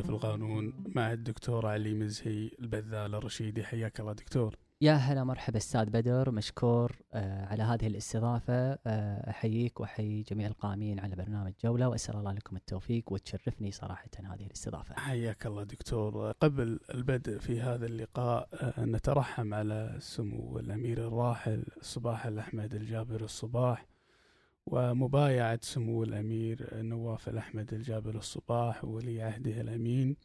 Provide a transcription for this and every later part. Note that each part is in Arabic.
في القانون مع الدكتور علي مزهي البذال الرشيدي حياك الله دكتور. يا هلا مرحبا أستاذ بدر مشكور آه على هذه الاستضافة. آه أحييك وأحيي جميع القائمين على برنامج جولة وأسأل الله لكم التوفيق وتشرفني صراحة هذه الاستضافة. حياك الله دكتور. قبل البدء في هذا اللقاء آه نترحم على سمو الأمير الراحل الصباح الأحمد الجابر الصباح. ومبايعة سمو الأمير نواف الأحمد الجابر الصباح وولي عهده الأمين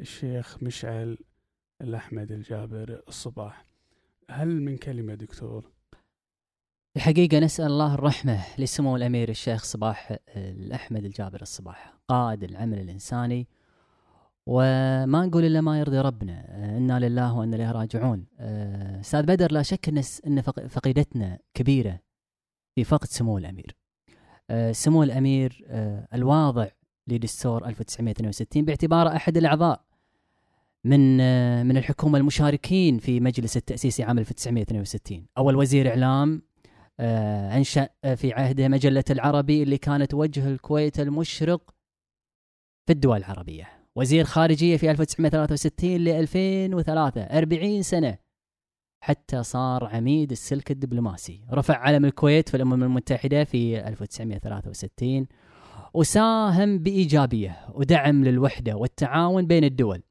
الشيخ مشعل الأحمد الجابر الصباح. هل من كلمة دكتور؟ الحقيقة نسأل الله الرحمة لسمو الأمير الشيخ صباح الأحمد الجابر الصباح قائد العمل الإنساني. وما نقول إلا ما يرضي ربنا إنا لله وإنا إليه راجعون. أستاذ بدر لا شك أن فقيدتنا كبيرة. في فقد سمو الأمير. سمو الأمير الواضع لدستور 1962 باعتباره أحد الأعضاء من من الحكومة المشاركين في مجلس التأسيسي عام 1962 أول وزير إعلام أنشأ في عهده مجلة العربي اللي كانت وجه الكويت المشرق في الدول العربية. وزير خارجية في 1963 ل 2003 40 سنة حتى صار عميد السلك الدبلوماسي. رفع علم الكويت في الأمم المتحدة في 1963 وساهم بإيجابية ودعم للوحدة والتعاون بين الدول.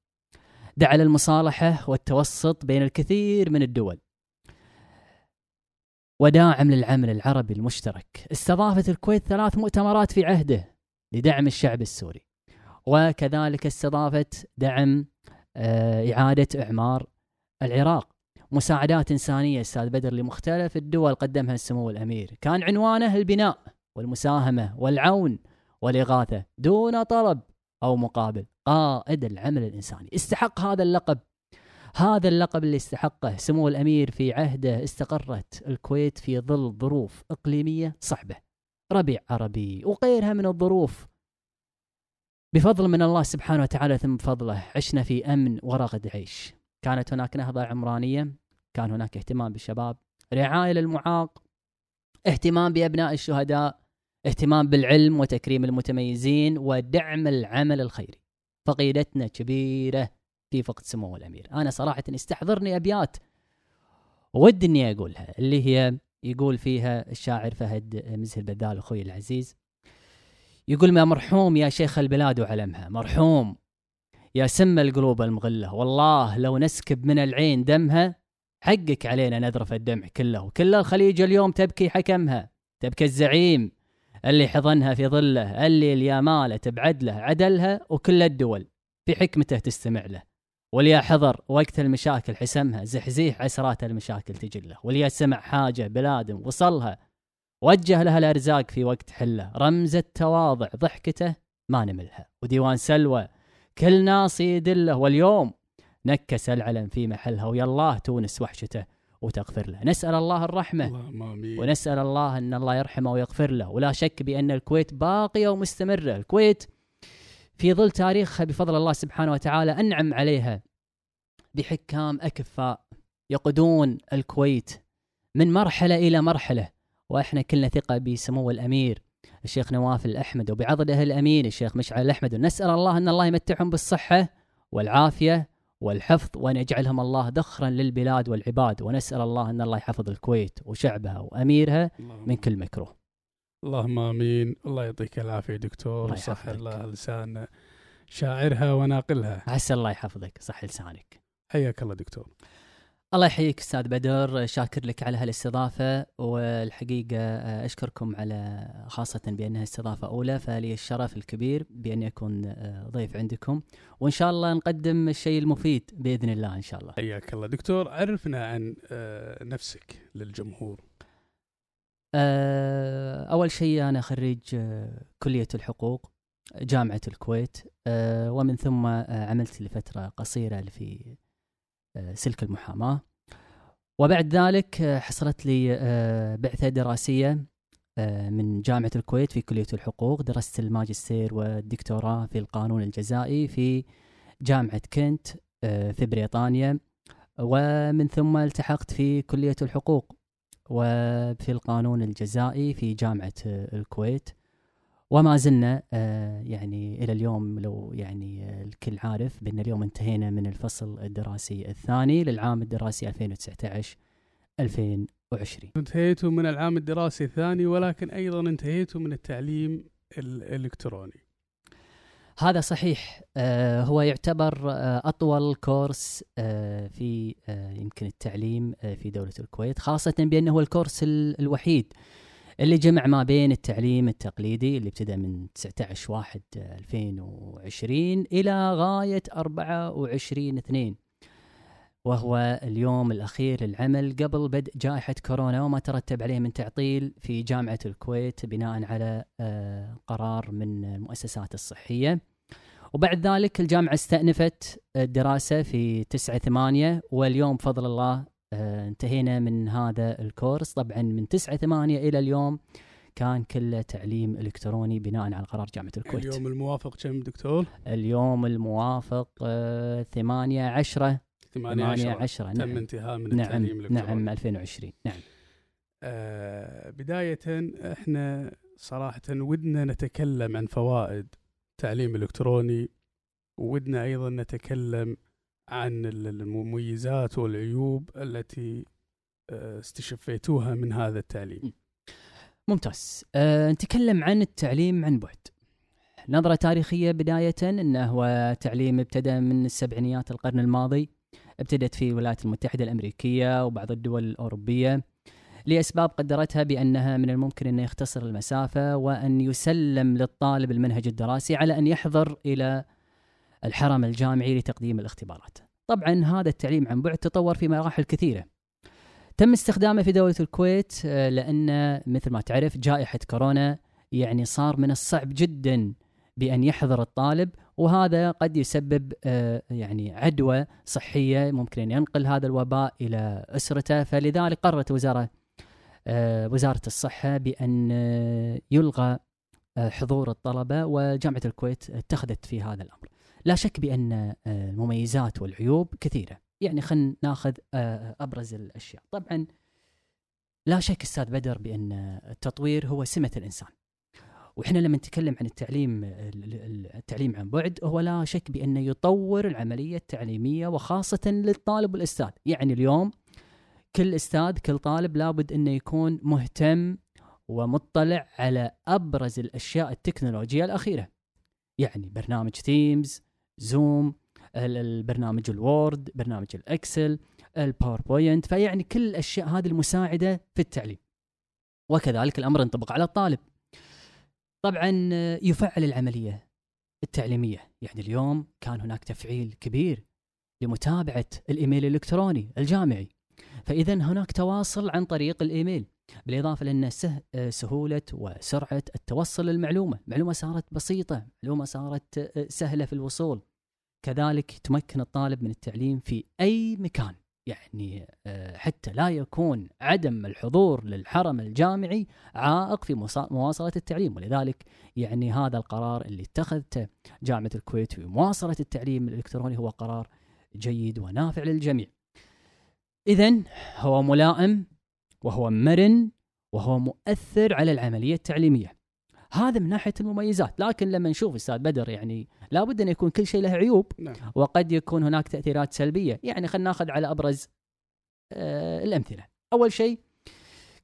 دعا للمصالحة والتوسط بين الكثير من الدول. وداعم للعمل العربي المشترك. استضافت الكويت ثلاث مؤتمرات في عهده لدعم الشعب السوري. وكذلك استضافت دعم إعادة إعمار العراق. مساعدات إنسانية أستاذ بدر لمختلف الدول قدمها السمو الأمير. كان عنوانه البناء والمساهمة والعون والإغاثة دون طلب أو مقابل. قائد العمل الإنساني. استحق هذا اللقب. هذا اللقب اللي استحقه سمو الأمير في عهده استقرت الكويت في ظل ظروف إقليمية صعبة. ربيع عربي. وغيرها من الظروف. بفضل من الله سبحانه وتعالى ثم بفضله عشنا في أمن ورغد عيش. كانت هناك نهضة عمرانية. كان هناك اهتمام بالشباب. رعاية للمعاق اهتمام بأبناء الشهداء اهتمام بالعلم وتكريم المتميزين ودعم العمل الخيري. فقيدتنا كبيرة في فقد سمو الأمير. أنا صراحة استحضرني أبيات ودي أني أقولها اللي هي يقول فيها الشاعر فهد مزهر البذال أخوي العزيز. يقول يا مرحوم يا شيخ البلاد وعلمها. مرحوم يا سم القلوب المغلة. والله لو نسكب من العين دمها حقك علينا نذرف الدمع كله وكل الخليج اليوم تبكي حكمها تبكي الزعيم اللي حضنها في ظله اللي اليامالة تبعد له عدلها وكل الدول في حكمته تستمع له. وليا حضر وقت المشاكل حسمها زحزيح عسرات المشاكل تجله. وليا سمع حاجة بلادم وصلها وجه لها الأرزاق في وقت حله. رمز التواضع ضحكته ما نملها. وديوان سلوى كل ناس يدله. واليوم نكس العلم في محلها ويا الله تونس وحشته وتغفر له. نسأل الله الرحمة ونسأل الله أن الله يرحمه ويغفر له. ولا شك بأن الكويت باقية ومستمرة. الكويت في ظل تاريخها بفضل الله سبحانه وتعالى أنعم عليها بحكام أكفاء يقودون الكويت من مرحلة إلى مرحلة. وإحنا كلنا ثقة بسمو الأمير الشيخ نواف الأحمد وبعضده الأمين الشيخ مشعل الأحمد. ونسأل الله أن الله يمتعهم بالصحة والعافية والحفظ وأن يجعلهم الله ذخرا للبلاد والعباد ونسأل الله أن الله يحفظ الكويت وشعبها وأميرها من كل مكروه. اللهم آمين. الله يعطيك العافية دكتور وصح الله لسان شاعرها وناقلها. عسى الله يحفظك صح لسانك. حياك الله دكتور. الله يحييك أستاذ بدر شاكر لك على هالاستضافة والحقيقة أشكركم على خاصة بأنها استضافة أولى فلي الشرف الكبير بأني أكون ضيف عندكم وإن شاء الله نقدم الشيء المفيد بإذن الله إن شاء الله. حياك الله دكتور عرفنا عن نفسك للجمهور. أول شيء أنا خريج كلية الحقوق جامعة الكويت ومن ثم عملت لفترة قصيرة في سلك المحاماة. وبعد ذلك حصلت لي بعثة دراسية من جامعة الكويت في كلية الحقوق. درست الماجستير والدكتوراه في القانون الجزائي في جامعة كنت في بريطانيا. ومن ثم التحقت في كلية الحقوق وفي القانون الجزائي في جامعة الكويت. وما زلنا آه، يعني إلى اليوم لو يعني آه، الكل عارف بأن اليوم انتهينا من الفصل الدراسي الثاني للعام الدراسي 2019 2020 انتهيتوا من العام الدراسي الثاني ولكن أيضا انتهيتوا من التعليم الإلكتروني. هذا صحيح آه هو يعتبر آه أطول كورس آه في يمكن التعليم في دولة الكويت خاصة بأنه هو الكورس الوحيد اللي جمع ما بين التعليم التقليدي اللي ابتدى من 19 1 2020 إلى غاية 24 2 وهو اليوم الأخير للعمل قبل بدء جائحة كورونا وما ترتب عليه من تعطيل في جامعة الكويت بناء على آه، قرار من المؤسسات الصحية. وبعد ذلك الجامعة استأنفت الدراسة في 9 8 واليوم بفضل الله انتهينا من هذا الكورس طبعا من 9 8 إلى اليوم كان كله تعليم إلكتروني بناء على قرار جامعة الكويت. اليوم الموافق كم دكتور؟ اليوم الموافق 8 10 8 10 نعم. تم انتهاء من نعم التعليم الإلكتروني نعم 2020 نعم آه بداية إحنا صراحة ودنا نتكلم عن فوائد التعليم الالكتروني ودنا أيضا نتكلم عن المميزات والعيوب التي آه، استشفيتوها من هذا التعليم. ممتاز. أه نتكلم عن التعليم عن بعد. نظرة تاريخية بداية انه هو تعليم ابتدى من السبعينيات القرن الماضي ابتدت في الولايات المتحدة الأمريكية وبعض الدول الأوروبية لأسباب قدرتها بأنها من الممكن أن يختصر المسافة وأن يسلم للطالب المنهج الدراسي على أن يحضر إلى الحرم الجامعي لتقديم الاختبارات. طبعا هذا التعليم عن بعد تطور في مراحل كثيرة. تم استخدامه في دولة الكويت آه، لأن مثل ما تعرف جائحة كورونا يعني صار من الصعب جدا بأن يحضر الطالب وهذا قد يسبب آه، يعني عدوى صحية ممكن أن ينقل هذا الوباء إلى أسرته. فلذلك قررت وزارة آه، وزارة الصحة بأن آه، يلغى حضور الطلبة وجامعة الكويت اتخذت في هذا الأمر. لا شك بأن المميزات والعيوب كثيرة، يعني خلينا ناخذ أبرز الأشياء. طبعا لا شك أستاذ بدر بأن التطوير هو سمة الإنسان. وإحنا لما نتكلم عن التعليم التعليم عن بعد هو لا شك بأنه يطور العملية التعليمية وخاصة للطالب والأستاذ، يعني اليوم كل أستاذ كل طالب لابد أنه يكون مهتم ومطلع على أبرز الأشياء التكنولوجية الأخيرة. يعني برنامج Teams، Zoom، البرنامج ال Word، برنامج ال Excel، الباوربوينت، فيعني كل الأشياء هذه المساعدة في التعليم. وكذلك الأمر ينطبق على الطالب. طبعا يفعل العملية التعليمية يعني اليوم كان هناك تفعيل كبير لمتابعة الإيميل الإلكتروني الجامعي فاذا هناك تواصل عن طريق الإيميل بالإضافة لأن سهولة وسرعة التوصل للمعلومة، المعلومه صارت بسيطة، معلومة صارت سهلة في الوصول. كذلك تمكن الطالب من التعليم في أي مكان، يعني آه، حتى لا يكون عدم الحضور للحرم الجامعي عائق في مواصلة التعليم. ولذلك يعني هذا القرار اللي اتخذته جامعة الكويت في مواصلة التعليم الإلكتروني هو قرار جيد ونافع للجميع. إذا هو ملائم وهو مرن وهو مؤثر على العملية التعليمية. هذا من ناحية المميزات لكن لما نشوف أستاذ بدر يعني لابد أن يكون كل شيء له عيوب نعم. وقد يكون هناك تأثيرات سلبية. يعني خلينا ناخذ على أبرز آه الأمثلة. أول شيء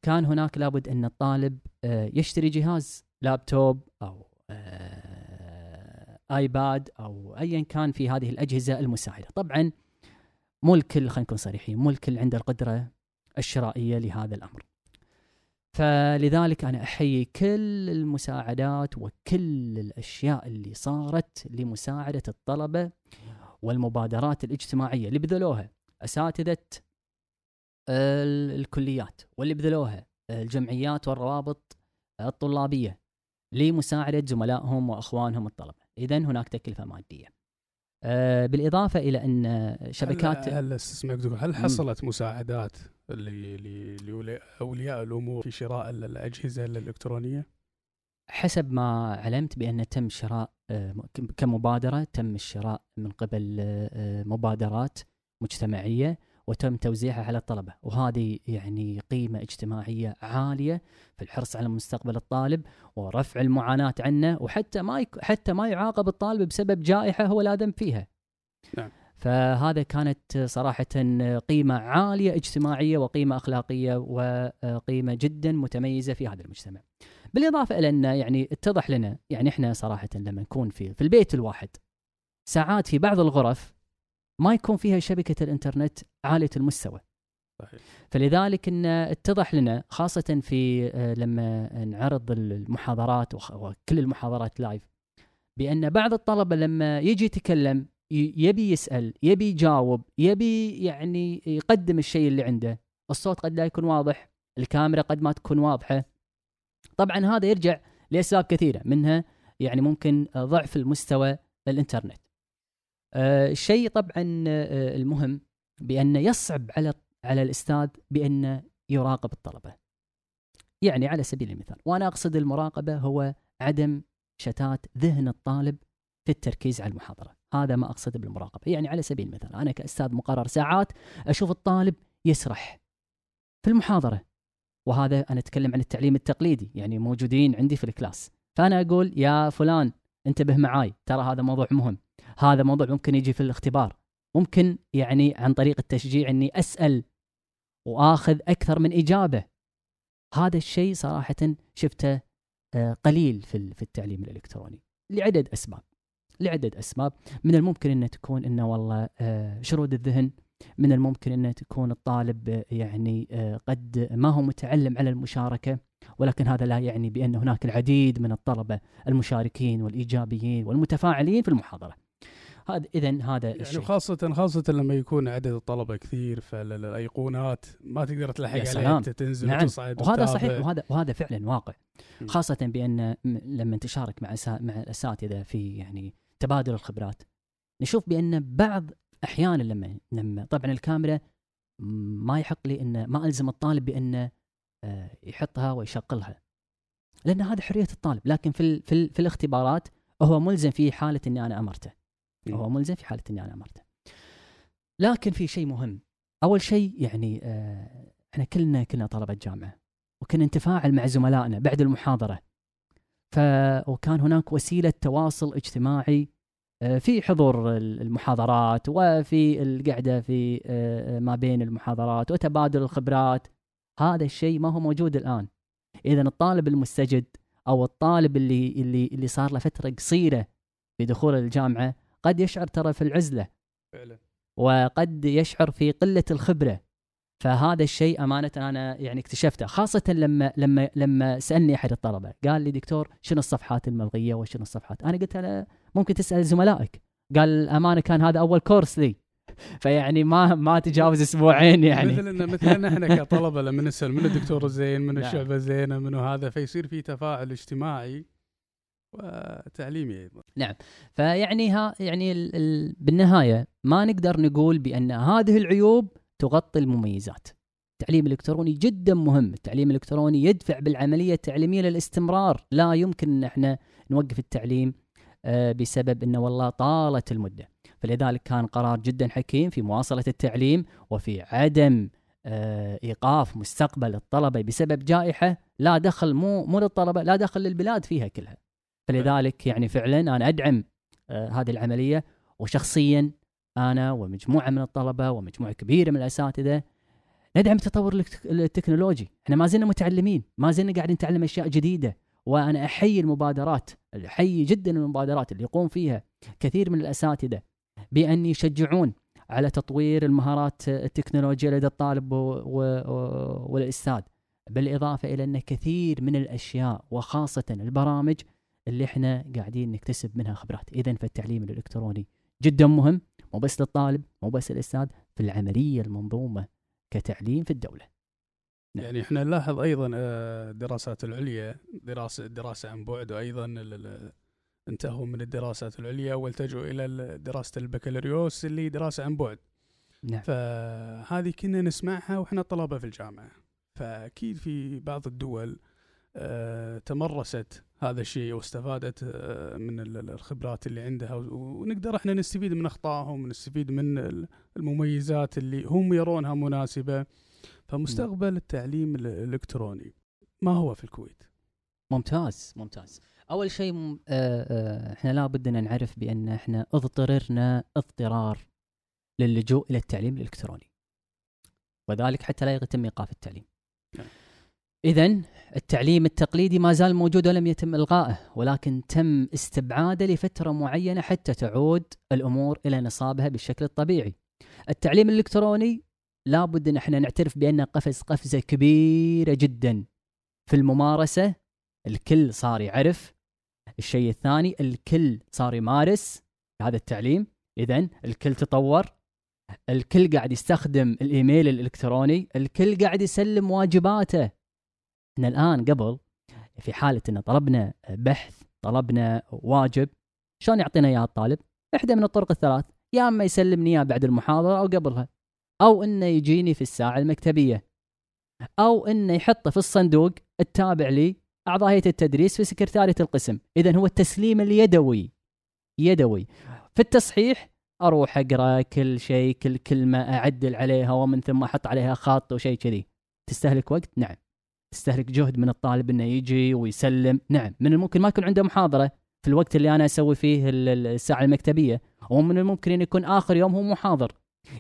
كان هناك لابد أن الطالب آه يشتري جهاز لابتوب أو آه آيباد أو ايا كان في هذه الأجهزة المساعدة. طبعا مو الكل خلينا نكون صريحين مو الكل عنده القدرة الشرائية لهذا الأمر. فلذلك أنا أحيي كل المساعدات وكل الأشياء اللي صارت لمساعدة الطلبة والمبادرات الاجتماعية اللي بذلوها أساتذة الكليات واللي بذلوها الجمعيات والروابط الطلابية لمساعدة زملائهم وأخوانهم الطلبة، اذا هناك تكلفة مادية. آه، بالإضافة إلى أن شبكات هل هل, هل حصلت مساعدات لاولياء الأمور في شراء الأجهزة الإلكترونية؟ حسب ما علمت بأن تم شراء آه، كمبادرة تم الشراء من قبل آه، مبادرات مجتمعية وتم توزيعها على الطلبة وهذه يعني قيمة اجتماعية عالية في الحرص على مستقبل الطالب ورفع المعاناة عنه وحتى ما يك... حتى ما يعاقب الطالب بسبب جائحة هو لا ذنب فيها نعم. فهذا كانت صراحة قيمة عالية اجتماعية وقيمة أخلاقية وقيمة جدا متميزة في هذا المجتمع. بالإضافة إلى أن يعني اتضح لنا يعني إحنا صراحة لما نكون في, في البيت الواحد ساعات في بعض الغرف ما يكون فيها شبكة الإنترنت عالية المستوى. صحيح. فلذلك إن اتضح لنا خاصة في آه، لما نعرض المحاضرات وكل المحاضرات لايف بأن بعض الطلبة لما يجي يتكلم يبي يسأل يبي يجاوب يبي يعني يقدم الشيء اللي عنده. الصوت قد لا يكون واضح الكاميرا قد ما تكون واضحة. طبعا هذا يرجع لأسباب كثيرة منها يعني ممكن ضعف المستوى الإنترنت. آه، الشيء طبعا آه، المهم بأن يصعب على على الأستاذ بأن يراقب الطلبة. يعني على سبيل المثال وأنا أقصد المراقبة هو عدم شتات ذهن الطالب في التركيز على المحاضرة. هذا ما أقصد بالمراقبة. يعني على سبيل المثال أنا كأستاذ مقرر ساعات أشوف الطالب يسرح في المحاضرة وهذا أنا أتكلم عن التعليم التقليدي يعني موجودين عندي في الكلاس. فأنا أقول يا فلان انتبه معاي ترى هذا موضوع مهم هذا موضوع ممكن يجي في الاختبار ممكن يعني عن طريق التشجيع إني أسأل وآخذ أكثر من إجابة. هذا الشيء صراحة شفته آه، قليل في التعليم الإلكتروني لعدد أسباب. لعدة أسباب من الممكن انه تكون إنه والله آه، شرود الذهن من الممكن انه تكون الطالب آه، يعني آه، قد ما هو متعلم على المشاركة ولكن هذا لا يعني بأن هناك العديد من الطلبة المشاركين والإيجابيين والمتفاعلين في المحاضرة. هذا اذا هذا يعني الشيء. خاصة خاصة لما يكون عدد الطلبة كثير فالأيقونات ما تقدر تلحق عليها. أنت تنزل نعم وتصعد وهذا. صحيح وهذا وهذا فعلا واقع. خاصة بأن م- لما تشارك مع أسا- مع الأساتذة في يعني تبادل الخبرات. نشوف بأن بعض أحيانا لما لما طبعا الكاميرا ما يحق لي أن ما ألزم الطالب بأن آه، يحطها ويشغلها. لأن هذا حرية الطالب. لكن في ال- في, ال- في الاختبارات هو ملزم في حالة أني أنا أمرته. م. هو ملزم في حالة أني أنا أمرته. لكن في شيء مهم. أول شيء يعني آه، إحنا كلنا كنا طلبة جامعة. وكنا نتفاعل مع زملائنا بعد المحاضرة. ف وكان هناك وسيلة تواصل اجتماعي آه، في حضور ال- المحاضرات وفي القعدة في آه، ما بين المحاضرات وتبادل الخبرات. هذا الشيء ما هو موجود الآن. إذا الطالب المستجد أو الطالب اللي اللي اللي صار له فترة قصيرة في دخول الجامعة قد يشعر ترى في العزلة. فعلا. وقد يشعر في قلة الخبرة. فهذا الشيء أمانة أنا يعني اكتشفته خاصة لما لما لما سألني أحد الطلبة قال لي دكتور شنو الصفحات الملغية وشنو الصفحات؟ أنا قلت له ممكن تسأل زملائك. قال الامانه كان هذا أول كورس لي. فيعني ما ما تجاوز أسبوعين يعني. مثلنا مثلنا إحنا كطلبة لما نسأل من الدكتور الزين من نعم. الشعبة الزينة منو هذا فيصير في تفاعل اجتماعي وتعليمي أيضا. فيعني ها يعني ال ال بالنهاية ما نقدر نقول بأن هذه العيوب تغطي المميزات. التعليم الإلكتروني جدا مهم، التعليم الإلكتروني يدفع بالعملية التعليمية للاستمرار، لا يمكن إن إحنا نوقف التعليم آه، بسبب إنه والله طالت المدة، فلذلك كان قرار جدا حكيم في مواصلة التعليم وفي عدم آه، إيقاف مستقبل الطلبة بسبب جائحة. لا دخل مو مو للطلبة لا دخل للبلاد فيها كلها. فلذلك يعني فعلا أنا أدعم آه، هذه العملية. وشخصيا أنا ومجموعة من الطلبة ومجموعة كبيرة من الأساتذة ندعم التطور التك- التكنولوجي، إحنا ما زلنا متعلمين، ما زلنا قاعدين نتعلم أشياء جديدة، وأنا أحيي المبادرات، أحيي جدا المبادرات اللي يقوم فيها كثير من الأساتذة بأن يشجعون على تطوير المهارات التكنولوجيه لدى الطالب والأستاذ، بالإضافة إلى أن كثير من الأشياء وخاصة البرامج اللي إحنا قاعدين نكتسب منها خبرات. اذا فالتعليم الإلكتروني جدا مهم. مو بس للطالب مو بس للأستاذ في العملية المنظومة كتعليم في الدولة. نعم. يعني إحنا نلاحظ أيضا آه، الدراسات العليا دراسه دراسة عن بعد وأيضا انتهوا من الدراسات العليا والتجوا إلى ال- دراسة البكالوريوس اللي دراسة عن بعد. نعم. فهذه كنا نسمعها وإحنا طلبه في الجامعة. فأكيد في بعض الدول آه، تمرست هذا الشيء واستفادت آه، من الخبرات اللي عندها ونقدر إحنا نستفيد من أخطائهم ونستفيد من المميزات اللي هم يرونها مناسبة. فمستقبل التعليم الإلكتروني ما هو في الكويت؟ ممتاز ممتاز. أول شيء آه، آه، إحنا لابد أن نعرف بأن إحنا اضطررنا اضطرار للجوء إلى التعليم الإلكتروني. وذلك حتى لا يتم إيقاف التعليم. اذا التعليم التقليدي ما زال موجود ولم يتم إلغائه ولكن تم استبعاده لفترة معينة حتى تعود الأمور إلى نصابها بالشكل الطبيعي التعليم الإلكتروني لابد ان إحنا نعترف بانه قفز قفزة كبيرة جدا. في الممارسة الكل صار يعرف الشيء الثاني الكل صار يمارس هذا التعليم. اذا الكل تطور الكل قاعد يستخدم الإيميل الإلكتروني الكل قاعد يسلم واجباته. إحنا الآن قبل في حالة إن طلبنا بحث طلبنا واجب شلون يعطينا إياه الطالب؟ إحدى من الطرق الثلاث يا أما يسلمني إياه بعد المحاضرة أو قبلها أو إنه يجيني في الساعة المكتبية أو إنه يحطه في الصندوق التابع لي أعضاء هيئة التدريس في سكرتارية القسم. اذا هو التسليم اليدوي يدوي. في التصحيح أروح أقرأ كل شيء كل كلمة أعدل عليها ومن ثم أحط عليها خط وشيء كذي. تستهلك وقت؟ نعم. تستهلك جهد من الطالب إنه يجي ويسلم. نعم من الممكن ما يكون عنده محاضرة في الوقت اللي أنا أسوي فيه الساعة المكتبية. ومن الممكن إن يكون آخر يوم هو محاضر.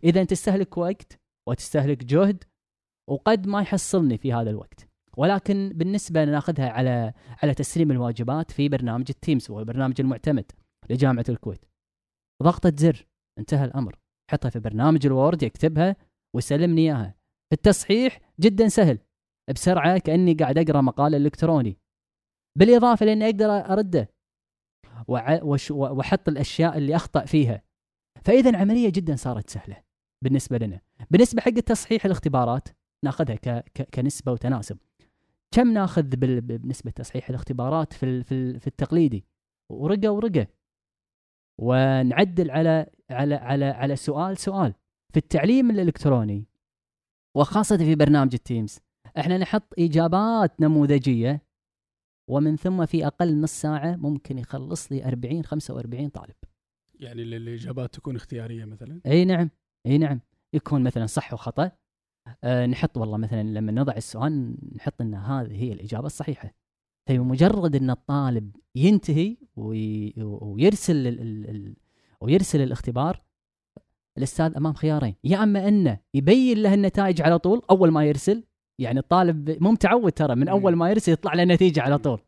إذا تستهلك وقت وتستهلك جهد وقد ما يحصلني في هذا الوقت. ولكن بالنسبة ناخذها على على تسليم الواجبات في برنامج ال Teams وهو البرنامج المعتمد لجامعة الكويت. ضغطة زر انتهى الأمر. حطها في برنامج ال Word يكتبها ويسلمني إياها. التصحيح جدا سهل. بسرعة كأني قاعد أقرأ مقال إلكتروني. بالإضافة لأني أقدر أرده. وأحط الأشياء اللي أخطأ فيها. فإذا العملية جدا صارت سهلة بالنسبة لنا. بالنسبة حق التصحيح الاختبارات نأخذها ك... ك... كنسبة وتناسب. كم نأخذ بال... بنسبة تصحيح الاختبارات في في, في التقليدي؟ ورقة ورقة. ونعدل على على على على سؤال سؤال. في التعليم الإلكتروني وخاصة في برنامج التيمز إحنا نحط إجابات نموذجية ومن ثم في أقل نص ساعة ممكن يخلص لي 40 45 طالب. يعني الإجابات تكون اختيارية مثلا؟ إي نعم إي نعم. يكون مثلا صح وخطأ. أه نحط والله مثلا لما نضع السؤال نحط إن هذه هي الإجابة الصحيحة. فبمجرد إن الطالب ينتهي وي ويرسل ال ال ويرسل الاختبار الأستاذ أمام خيارين يا أما إنه يبين له النتائج على طول أول ما يرسل يعني الطالب مو متعود ترى من أول ما يرسل يطلع له نتيجة على طول.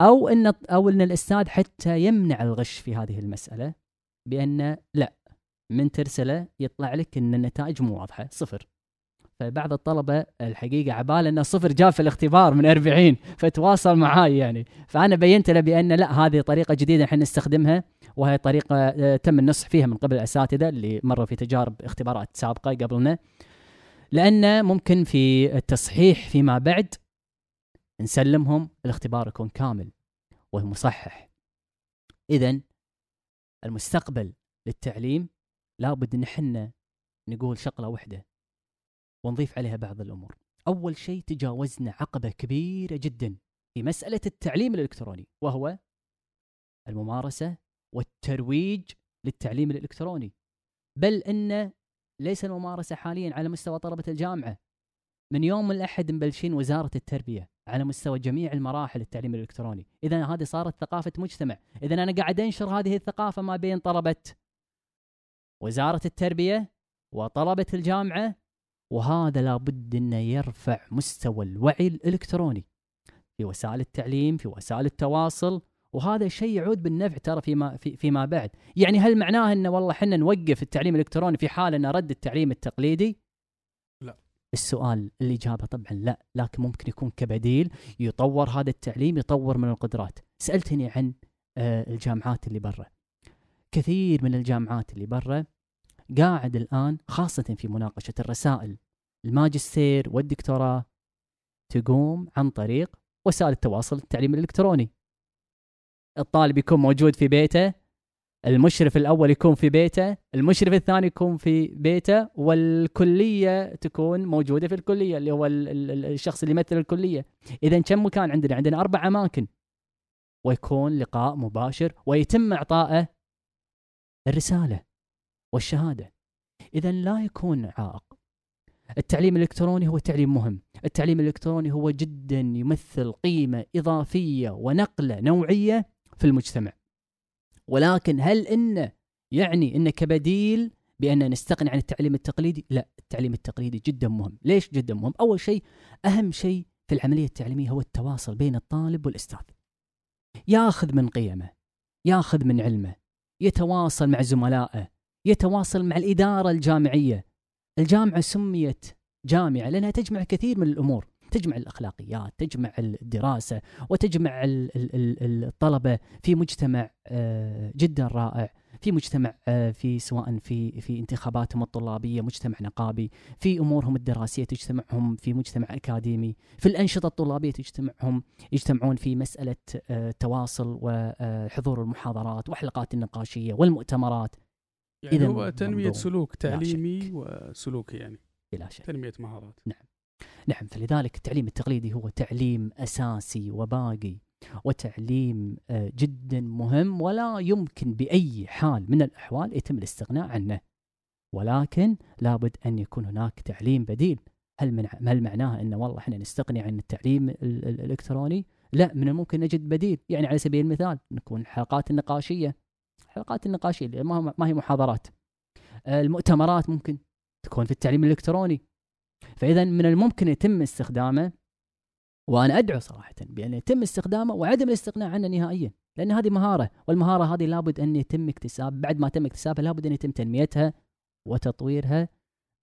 أو إن أو إن الأستاذ حتى يمنع الغش في هذه المسألة بأن لا من ترسله يطلع لك إن النتائج مو واضحة صفر. فبعض الطلبة الحقيقة عباله إنه صفر جاب في الاختبار من 40 فتواصل معاي يعني. فأنا بينت له بأن لا هذه طريقة جديدة إحنا نستخدمها وهي طريقة آه، تم النصح فيها من قبل الأساتذة اللي مروا في تجارب اختبارات سابقة قبلنا. لأن ممكن في التصحيح فيما بعد نسلمهم الاختبار يكون كامل ومصحح اذا المستقبل للتعليم لابد إن إحنا نقول شغلة واحدة ونضيف عليها بعض الأمور. أول شيء تجاوزنا عقبة كبيرة جدا في مسألة التعليم الإلكتروني وهو الممارسة والترويج للتعليم الإلكتروني. بل إن ليس الممارسة حاليا على مستوى طلبة الجامعة. من يوم الأحد مبلشين وزارة التربية على مستوى جميع المراحل التعليم الإلكتروني، اذا هذه صارت ثقافة مجتمع، اذا أنا قاعد أنشر هذه الثقافة ما بين طلبة وزارة التربية وطلبة الجامعة وهذا لابد إنه يرفع مستوى الوعي الإلكتروني. في وسائل التعليم في وسائل التواصل وهذا شيء يعود بالنفع ترى فيما في فيما بعد. يعني هل معناه إنه والله إحنا نوقف التعليم الإلكتروني في حال ان رد التعليم التقليدي؟ لا. السؤال الإجابة طبعا لا. لكن ممكن يكون كبديل يطور هذا التعليم يطور من القدرات. سألتني عن آه، الجامعات اللي برا. كثير من الجامعات اللي برا قاعد الآن خاصة في مناقشة الرسائل. الماجستير والدكتوراه تقوم عن طريق وسائل التواصل التعليم الإلكتروني. الطالب يكون موجود في بيته المشرف الأول يكون في بيته المشرف الثاني يكون في بيته والكلية تكون موجودة في الكلية اللي هو الشخص اللي يمثل الكلية. إذا كم مكان عندنا؟ عندنا أربع أماكن. ويكون لقاء مباشر ويتم إعطائه الرسالة والشهادة. إذا لا يكون عائق. التعليم الإلكتروني هو تعليم مهم. التعليم الإلكتروني هو جدا يمثل قيمة إضافية ونقلة نوعية في المجتمع. ولكن هل إنه يعني إنه كبديل بأن نستغني عن التعليم التقليدي؟ لا التعليم التقليدي جدا مهم. ليش جدا مهم؟ أول شيء أهم شيء في العملية التعليمية هو التواصل بين الطالب والأستاذ. ياخذ من قيمه ياخذ من علمه يتواصل مع زملائه يتواصل مع الإدارة الجامعية. الجامعة سميت جامعة لأنها تجمع كثير من الأمور. تجمع الأخلاقيات تجمع الدراسة وتجمع الطلبة في مجتمع آه، جدا رائع في مجتمع آه، في سواء في في انتخاباتهم الطلابية مجتمع نقابي في أمورهم الدراسية تجتمعهم في مجتمع أكاديمي في الأنشطة الطلابية تجتمعهم يجتمعون في مسألة آه، تواصل وحضور المحاضرات وحلقات النقاشية والمؤتمرات. يعني إذا هو تنمية سلوك تعليمي وسلوكي يعني. بلا شك. تنمية مهارات. نعم. نعم فلذلك التعليم التقليدي هو تعليم أساسي وباقي وتعليم آه، جدا مهم ولا يمكن بأي حال من الأحوال يتم الاستغناء عنه. ولكن لابد أن يكون هناك تعليم بديل. هل من هل معناها أن والله إحنا نستغني عن التعليم الإلكتروني؟ لا من الممكن نجد بديل. يعني على سبيل المثال نكون الحلقات النقاشية. الحلقات النقاشية ما هي محاضرات. آه، المؤتمرات ممكن تكون في التعليم الإلكتروني. فإذا من الممكن يتم استخدامه وأنا أدعو صراحة بأن يتم استخدامه وعدم الاستغناء عنه نهائيا لأن هذه مهارة والمهارة هذه لابد أن يتم اكتساب بعد ما تم اكتسابها لابد أن يتم تنميتها وتطويرها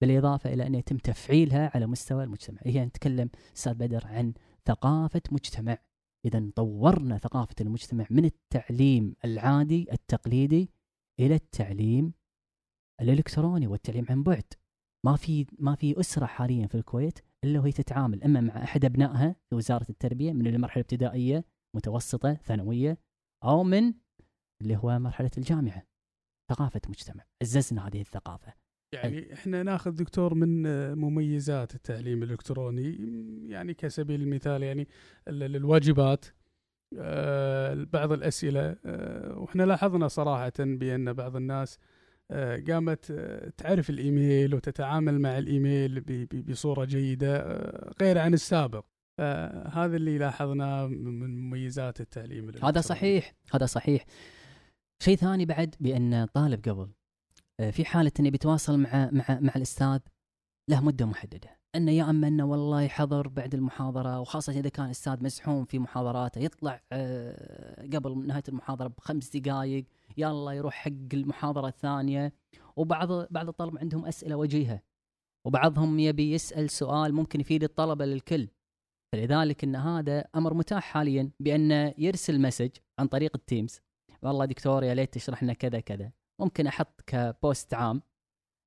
بالإضافة إلى أن يتم تفعيلها على مستوى المجتمع. هي نتكلم أستاذ بدر عن ثقافة مجتمع. إذا طورنا ثقافة المجتمع من التعليم العادي التقليدي إلى التعليم الإلكتروني والتعليم عن بعد. ما في ما في أسرة حاليا في الكويت إلا وهي تتعامل أما مع أحد أبنائها في وزارة التربية من المرحله الابتدائيه متوسطة ثانوية أو من اللي هو مرحلة الجامعة. ثقافة مجتمع. عززنا هذه الثقافة. يعني إحنا ناخذ دكتور من مميزات التعليم الإلكتروني يعني كسبيل المثال يعني الواجبات آه، بعض الأسئلة آه، وإحنا لاحظنا صراحة بأن بعض الناس آه، قامت آه، تعرف الإيميل وتتعامل مع الإيميل بصورة جيدة آه، غير عن السابق. هذا اللي لاحظناه من مميزات التعليم هذا صحيح هذا صحيح. شيء ثاني بعد بأن طالب قبل في حالة إنه بيتواصل مع مع مع الأستاذ له مدة محددة. إنه يا أما إنه والله يحضر بعد المحاضرة وخاصة إذا كان الاستاذ مزحوم في محاضراته يطلع قبل نهاية المحاضرة بخمس دقائق يلا يروح حق المحاضرة الثانية. وبعض بعض الطلبة عندهم أسئلة وجيهة. وبعضهم يبي يسأل سؤال ممكن يفيد الطلبة للكل. فلذلك إن هذا أمر متاح حاليا بانه يرسل message عن طريق ال Teams. والله دكتور يا ليت تشرح لنا كذا كذا. ممكن أحط ك post عام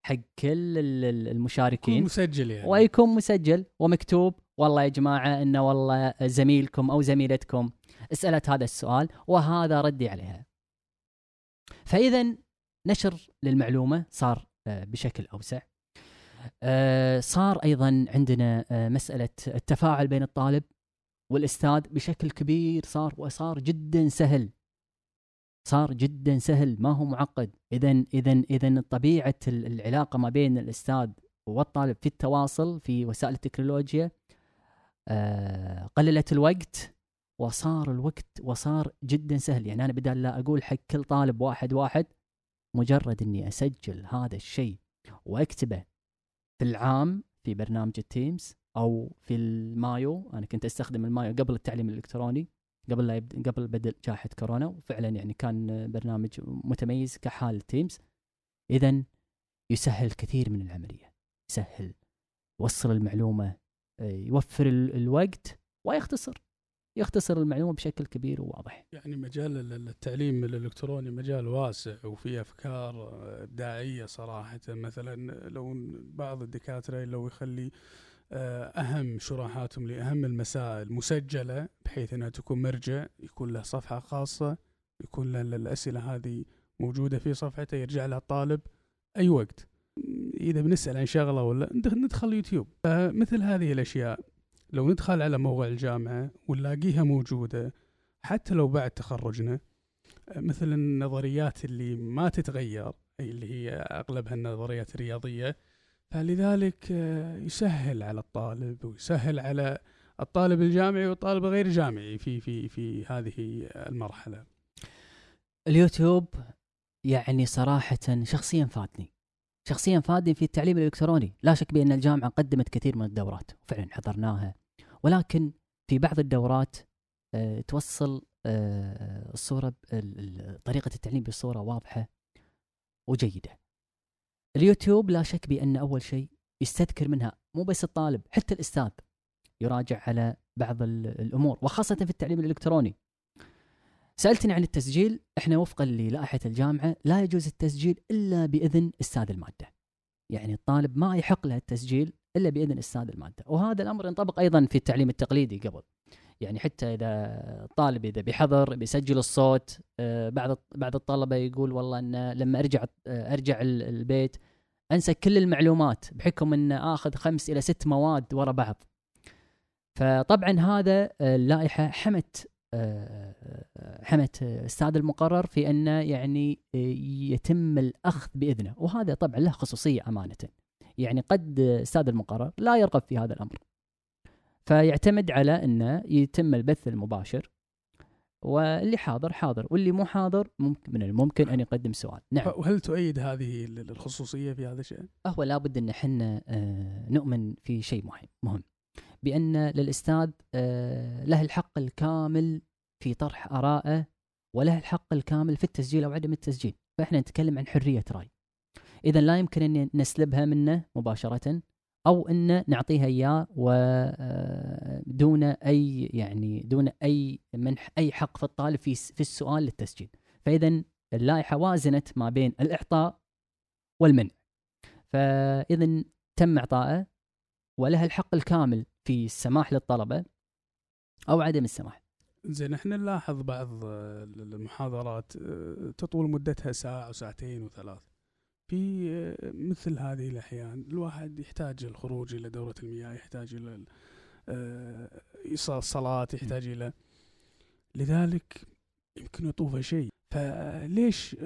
حق كل المشاركين. يكون مسجل يعني. ويكون مسجل ومكتوب. والله يا جماعة إنه والله زميلكم أو زميلتكم سألت هذا السؤال وهذا ردي عليها. فإذا نشر للمعلومة صار آه، بشكل أوسع. آه، صار أيضا عندنا آه، مسألة التفاعل بين الطالب والأستاذ بشكل كبير صار وصار جدا سهل. صار جدا سهل ما هو معقد. اذا اذا اذا طبيعة العلاقة ما بين الأستاذ والطالب في التواصل في وسائل التكنولوجيا قللت الوقت. وصار الوقت وصار جدا سهل. يعني أنا بدل لا أقول حق كل طالب واحد واحد مجرد إني أسجل هذا الشيء وأكتبه في العام في برنامج ال Teams أو في ال MyU. أنا كنت أستخدم ال MyU قبل التعليم الإلكتروني قبل لا يبدأ قبل بدء جائحة كورونا. وفعلا يعني كان برنامج متميز كحال ال Teams اذا يسهل كثير من العملية. يسهل يوصل المعلومة يوفر الوقت ويختصر. يختصر المعلومة بشكل كبير وواضح. يعني مجال التعليم الإلكتروني مجال واسع وفيه أفكار إبداعية صراحة. مثلا لو بعض الدكاترة لو يخلي آه، أهم شروحاتهم لأهم المسائل مسجلة بحيث إنها تكون مرجع يكون له صفحة خاصة يكون له الأسئلة هذه موجودة في صفحته يرجع لها الطالب أي وقت. إذا بنسأل عن شغلة ولا ندخل يوتيوب مثل هذه الأشياء. لو ندخل على موقع الجامعة ونلاقيها موجودة حتى لو بعد تخرجنا مثل النظريات اللي ما تتغير اللي هي أغلبها النظريات الرياضية فلذلك آه، يسهل على الطالب ويسهل على الطالب الجامعي والطالب غير جامعي في في في هذه المرحلة. اليوتيوب يعني صراحة شخصيا فادني. شخصيا فادني في التعليم الإلكتروني. لا شك بأن الجامعة قدمت كثير من الدورات وفعلا حضرناها. ولكن في بعض الدورات آه، توصل آه، الصورة طريقة التعليم بصورة واضحة وجيدة. اليوتيوب لا شك بأن أول شيء يستذكر منها مو بس الطالب حتى الأستاذ يراجع على بعض الأمور وخاصة في التعليم الإلكتروني. سألتني عن التسجيل إحنا وفقا للائحة الجامعة لا يجوز التسجيل إلا بإذن أستاذ المادة. يعني الطالب ما يحق له التسجيل إلا بإذن أستاذ المادة. وهذا الأمر ينطبق أيضا في التعليم التقليدي قبل. يعني حتى إذا الطالب إذا بيحضر بيسجل الصوت آه، بعض بعض الطلبة يقول والله إن لما أرجع آه، أرجع البيت أنسى كل المعلومات بحكم إن آخذ خمس إلى ست مواد ورا بعض. فطبعا هذا اللائحة حمت حمت أستاذ المقرر في انه يعني يتم الأخذ بإذنه. وهذا طبعا له خصوصية أمانة. يعني قد أستاذ المقرر لا يرغب في هذا الأمر. فيعتمد على إنه يتم البث المباشر واللي حاضر حاضر واللي مو حاضر ممكن من الممكن أن يقدم سؤال. نعم. وهل تؤيد هذه الخصوصية في هذا الشيء هو لابد إن إحنا آه، نؤمن في شيء مهم مهم بأن للأستاذ آه، له الحق الكامل في طرح آرائه وله الحق الكامل في التسجيل أو عدم التسجيل. فإحنا نتكلم عن حرية رأي. إذا لا يمكن أن نسلبها منه مباشرة أو أن نعطيها إياه ودون آه، أي يعني دون أي منح أي حق في الطالب في في السؤال للتسجيل فإذا اللائحة وازنت ما بين الإعطاء والمنع فإذا تم إعطائه ولها الحق الكامل في السماح للطلبة أو عدم السماح. زين إحنا نلاحظ بعض المحاضرات آه، تطول مدتها ساعة وساعتين وثلاث. في آه، مثل هذه الأحيان. الواحد يحتاج الخروج إلى دورة المياه يحتاج إلى آه، الصلاة يحتاج إلى لذلك يمكن يطوف شيء. فليش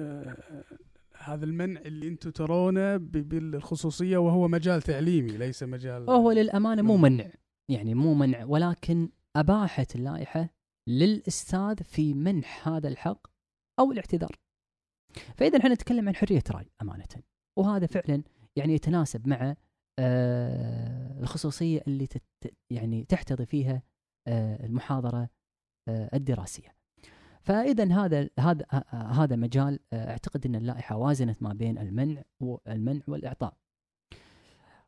هذا المنع اللي أنتم ترونه بالخصوصية وهو مجال تعليمي ليس مجال هو للأمانة مو منع. يعني مو منع ولكن أباحت اللائحة للأستاذ في منح هذا الحق أو الاعتذار. فإذا إحنا نتكلم عن حرية رأي أمانة وهذا فعلا يعني يتناسب مع آه الخصوصية اللي تت يعني تحتضي فيها آه المحاضرة آه الدراسية. فاذا هذا هذا هذا مجال أعتقد إن اللائحة وازنت ما بين المنع والمنع والإعطاء.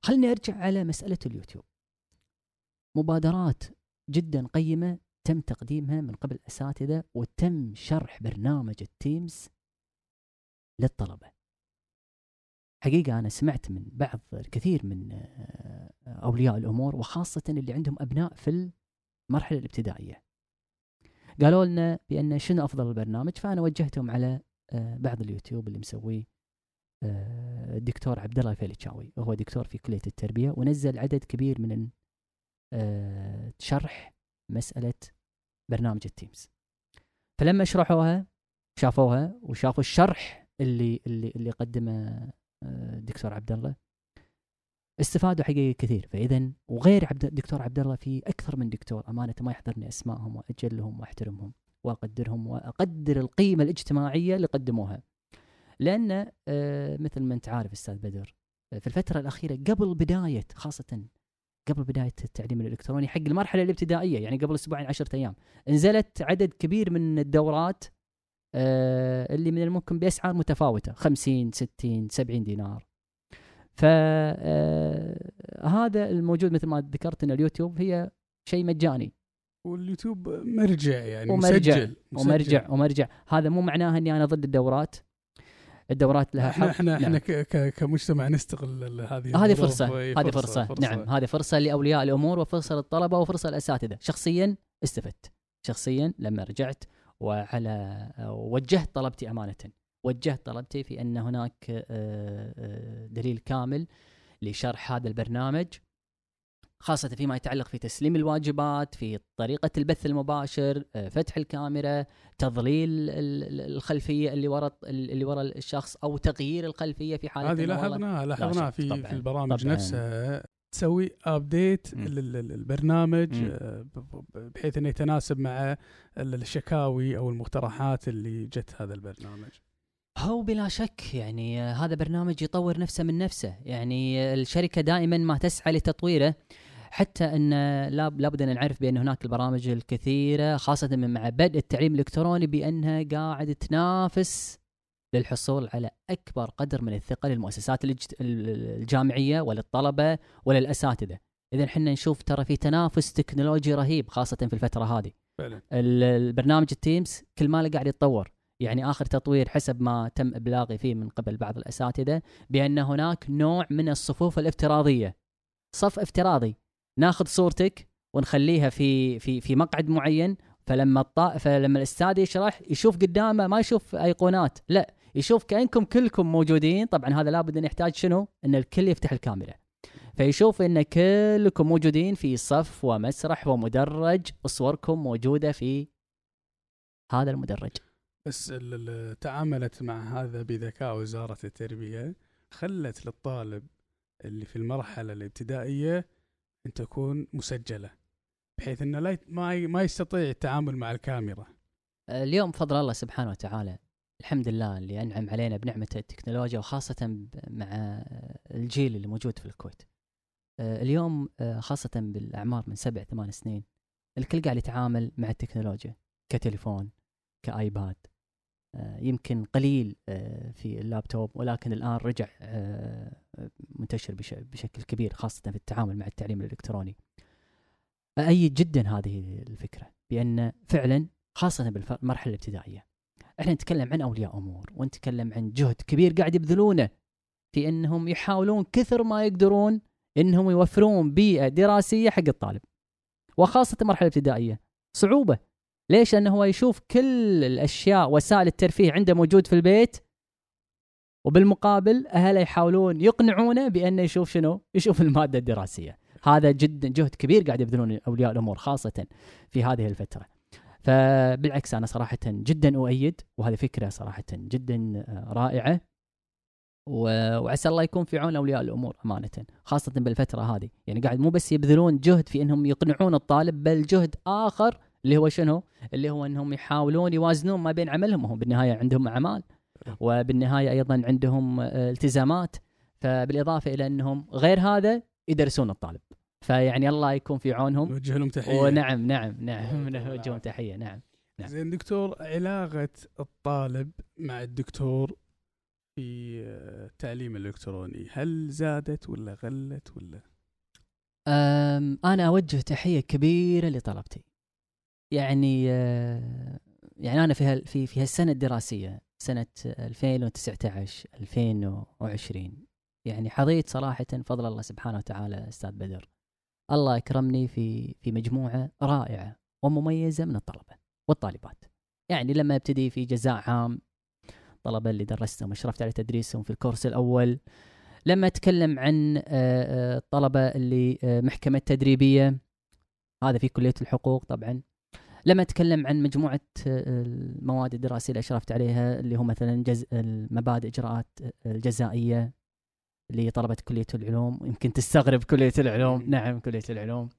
خلني أرجع على مسألة اليوتيوب. مبادرات جدا قيمة تم تقديمها من قبل الاساتذه وتم شرح برنامج ال Teams للطلبة. حقيقة أنا سمعت من بعض الكثير من آه، أولياء الأمور وخاصة اللي عندهم أبناء في المرحلة الابتدائية. قالوا لنا بأن شنو أفضل البرنامج فأنا وجهتهم على آه، بعض اليوتيوب اللي مسويه آه، الدكتور عبد الله الفيلتشاوي وهو دكتور في كلية التربية ونزل عدد كبير من شرح مسألة برنامج التيمز فلما شرحوها شافوها وشافوا الشرح اللي اللي اللي قدمه الدكتور عبد الله. استفادوا حقيقة كثير. فاذا وغير عبد الدكتور عبد الله في أكثر من دكتور أمانة ما يحضرني أسمائهم وأجلهم وأحترمهم وأقدرهم وأقدر القيمة الاجتماعية اللي قدموها. لأن آه مثل ما أنت عارف أستاذ بدر آه، في الفترة الأخيرة قبل بداية خاصة قبل بداية التعليم الإلكتروني حق المرحلة الابتدائية يعني قبل أسبوعين عشرة أيام نزلت عدد كبير من الدورات آه اللي من الممكن بأسعار متفاوتة 50 60 70 دينار. فهذا آه، الموجود مثل ما ذكرت إن اليوتيوب هي شيء مجاني. واليوتيوب مرجع يعني ومرجع مسجل ومرجع ومرجع. هذا مو معناه إني أنا ضد الدورات. الدورات لها إحنا إحنا نعم. إحنا كمجتمع نستغل هذه هذه فرصة هذه فرصة, فرصة. نعم هذه فرصة لأولياء الأمور وفرصة للطلبة وفرصة للأساتذة. شخصيا استفدت. شخصيا لما رجعت وعلى وجهت طلبتي أمانة. وجهت طلبتي في أن هناك آه، آه، دليل كامل لشرح هذا البرنامج خاصة فيما يتعلق في تسليم الواجبات في طريقة البث المباشر آه، فتح الكاميرا ال- الخلفية اللي وراء اللي وراء الشخص أو تغيير الخلفية في حالة هذه لاحظناها لاحظناها في في البرامج طبعاً. نفسها. تسوي ابديت. للبرنامج. آه، بحيث إنه يتناسب مع ال- الشكاوي أو المقترحات اللي جت هذا البرنامج هو بلا شك يعني آه، هذا برنامج يطور نفسه من نفسه يعني آه، الشركة دائما ما تسعى لتطويره حتى إن لا لابد أن نعرف بأن هناك البرامج الكثيرة خاصة من مع بدء التعليم الإلكتروني بأنها قاعد تنافس للحصول على أكبر قدر من الثقة للمؤسسات الج- ال- الجامعية وللطلبة وللأساتذة. اذا إحنا نشوف ترى في تنافس تكنولوجي رهيب خاصة في الفترة هذه. فعلا. ال- البرنامج ال Teams كل ما قاعد يتطور. يعني آخر تطوير حسب ما تم إبلاغي فيه من قبل بعض الأساتذة بأن هناك نوع من الصفوف الافتراضية. صف افتراضي. ناخذ صورتك ونخليها في في في مقعد معين فلما الطا... فلما الأستاذ يشرح يشوف قدامه ما يشوف أيقونات. لا يشوف كأنكم كلكم موجودين. طبعا هذا لابد أن يحتاج شنو؟ أن الكل يفتح الكاميرا. فيشوف أن كلكم موجودين في صف ومسرح ومدرج وصوركم موجودة في هذا المدرج. بس تعاملت مع هذا بذكاء وزارة التربية خلت للطالب اللي في المرحلة الابتدائية أن تكون مسجلة بحيث إنه لا ما ما يستطيع التعامل مع الكاميرا. اليوم بفضل الله سبحانه وتعالى الحمد لله اللي أنعم علينا بنعمة التكنولوجيا وخاصة ب- مع الجيل اللي موجود في الكويت. آه، اليوم آه، خاصة بالأعمار من سبع ثمان سنين الكل قاعد يتعامل مع التكنولوجيا كتليفون كآيباد آه، يمكن قليل في اللابتوب ولكن الآن رجع منتشر بش- بشكل كبير خاصة في التعامل مع التعليم الإلكتروني. أأيد جدا هذه الفكرة بأن فعلا خاصة بالمرحله الابتدائية. إحنا نتكلم عن أولياء أمور ونتكلم عن جهد كبير قاعد يبذلونه في إنهم يحاولون كثر ما يقدرون إنهم يوفرون بيئة دراسية حق الطالب. وخاصة المرحله الابتدائيه صعوبة ليش؟ لأنه هو يشوف كل الأشياء وسائل الترفيه عنده موجود في البيت وبالمقابل أهله يحاولون يقنعونه بأنه يشوف شنو؟ يشوف المادة الدراسية. هذا جدا جهد كبير قاعد يبذلون أولياء الأمور خاصة في هذه الفترة. فبالعكس أنا صراحة جدا أؤيد وهذه فكرة صراحة جدا آه، رائعة. وعسى الله يكون في عون أولياء الأمور أمانة خاصة بالفترة هذه. يعني قاعد مو بس يبذلون جهد في إنهم يقنعون الطالب بل جهد آخر اللي هو شنو؟ اللي هو إنهم يحاولون يوازنون ما بين عملهم وهم بالنهاية عندهم أعمال وبالنهاية أيضا عندهم آه، التزامات. فبالإضافة إلى إنهم غير هذا يدرسون الطالب. فيعني الله يكون في عونهم نوجه لهم تحية ونعم نعم نعم نوجههم يعافيك. تحية نعم نعم. زين دكتور علاقة الطالب مع الدكتور في آه، التعليم الإلكتروني هل زادت ولا قلت ولا أم أنا أوجه تحية كبيرة لطلبتي. يعني آه، يعني أنا في هال- في في هالسنة الدراسية سنة 2019 2020 يعني حظيت صراحة فضل الله سبحانه وتعالى أستاذ بدر. الله أكرمني في في مجموعة رائعة ومميزة من الطلبة والطالبات. يعني لما أبتدي في جزاء عام الطلبة اللي درستهم واشرفت على تدريسهم في الكورس الأول لما أتكلم عن آه، آه، الطلبة اللي آه، محكمة تدريبية هذا في كلية الحقوق طبعا لما أتكلم عن مجموعة المواد الدراسية اللي أشرفت عليها اللي هو مثلا جز... المبادئ إجراءات الجزائية لطلبة كلية العلوم يمكن تستغرب كلية العلوم. نعم كلية العلوم.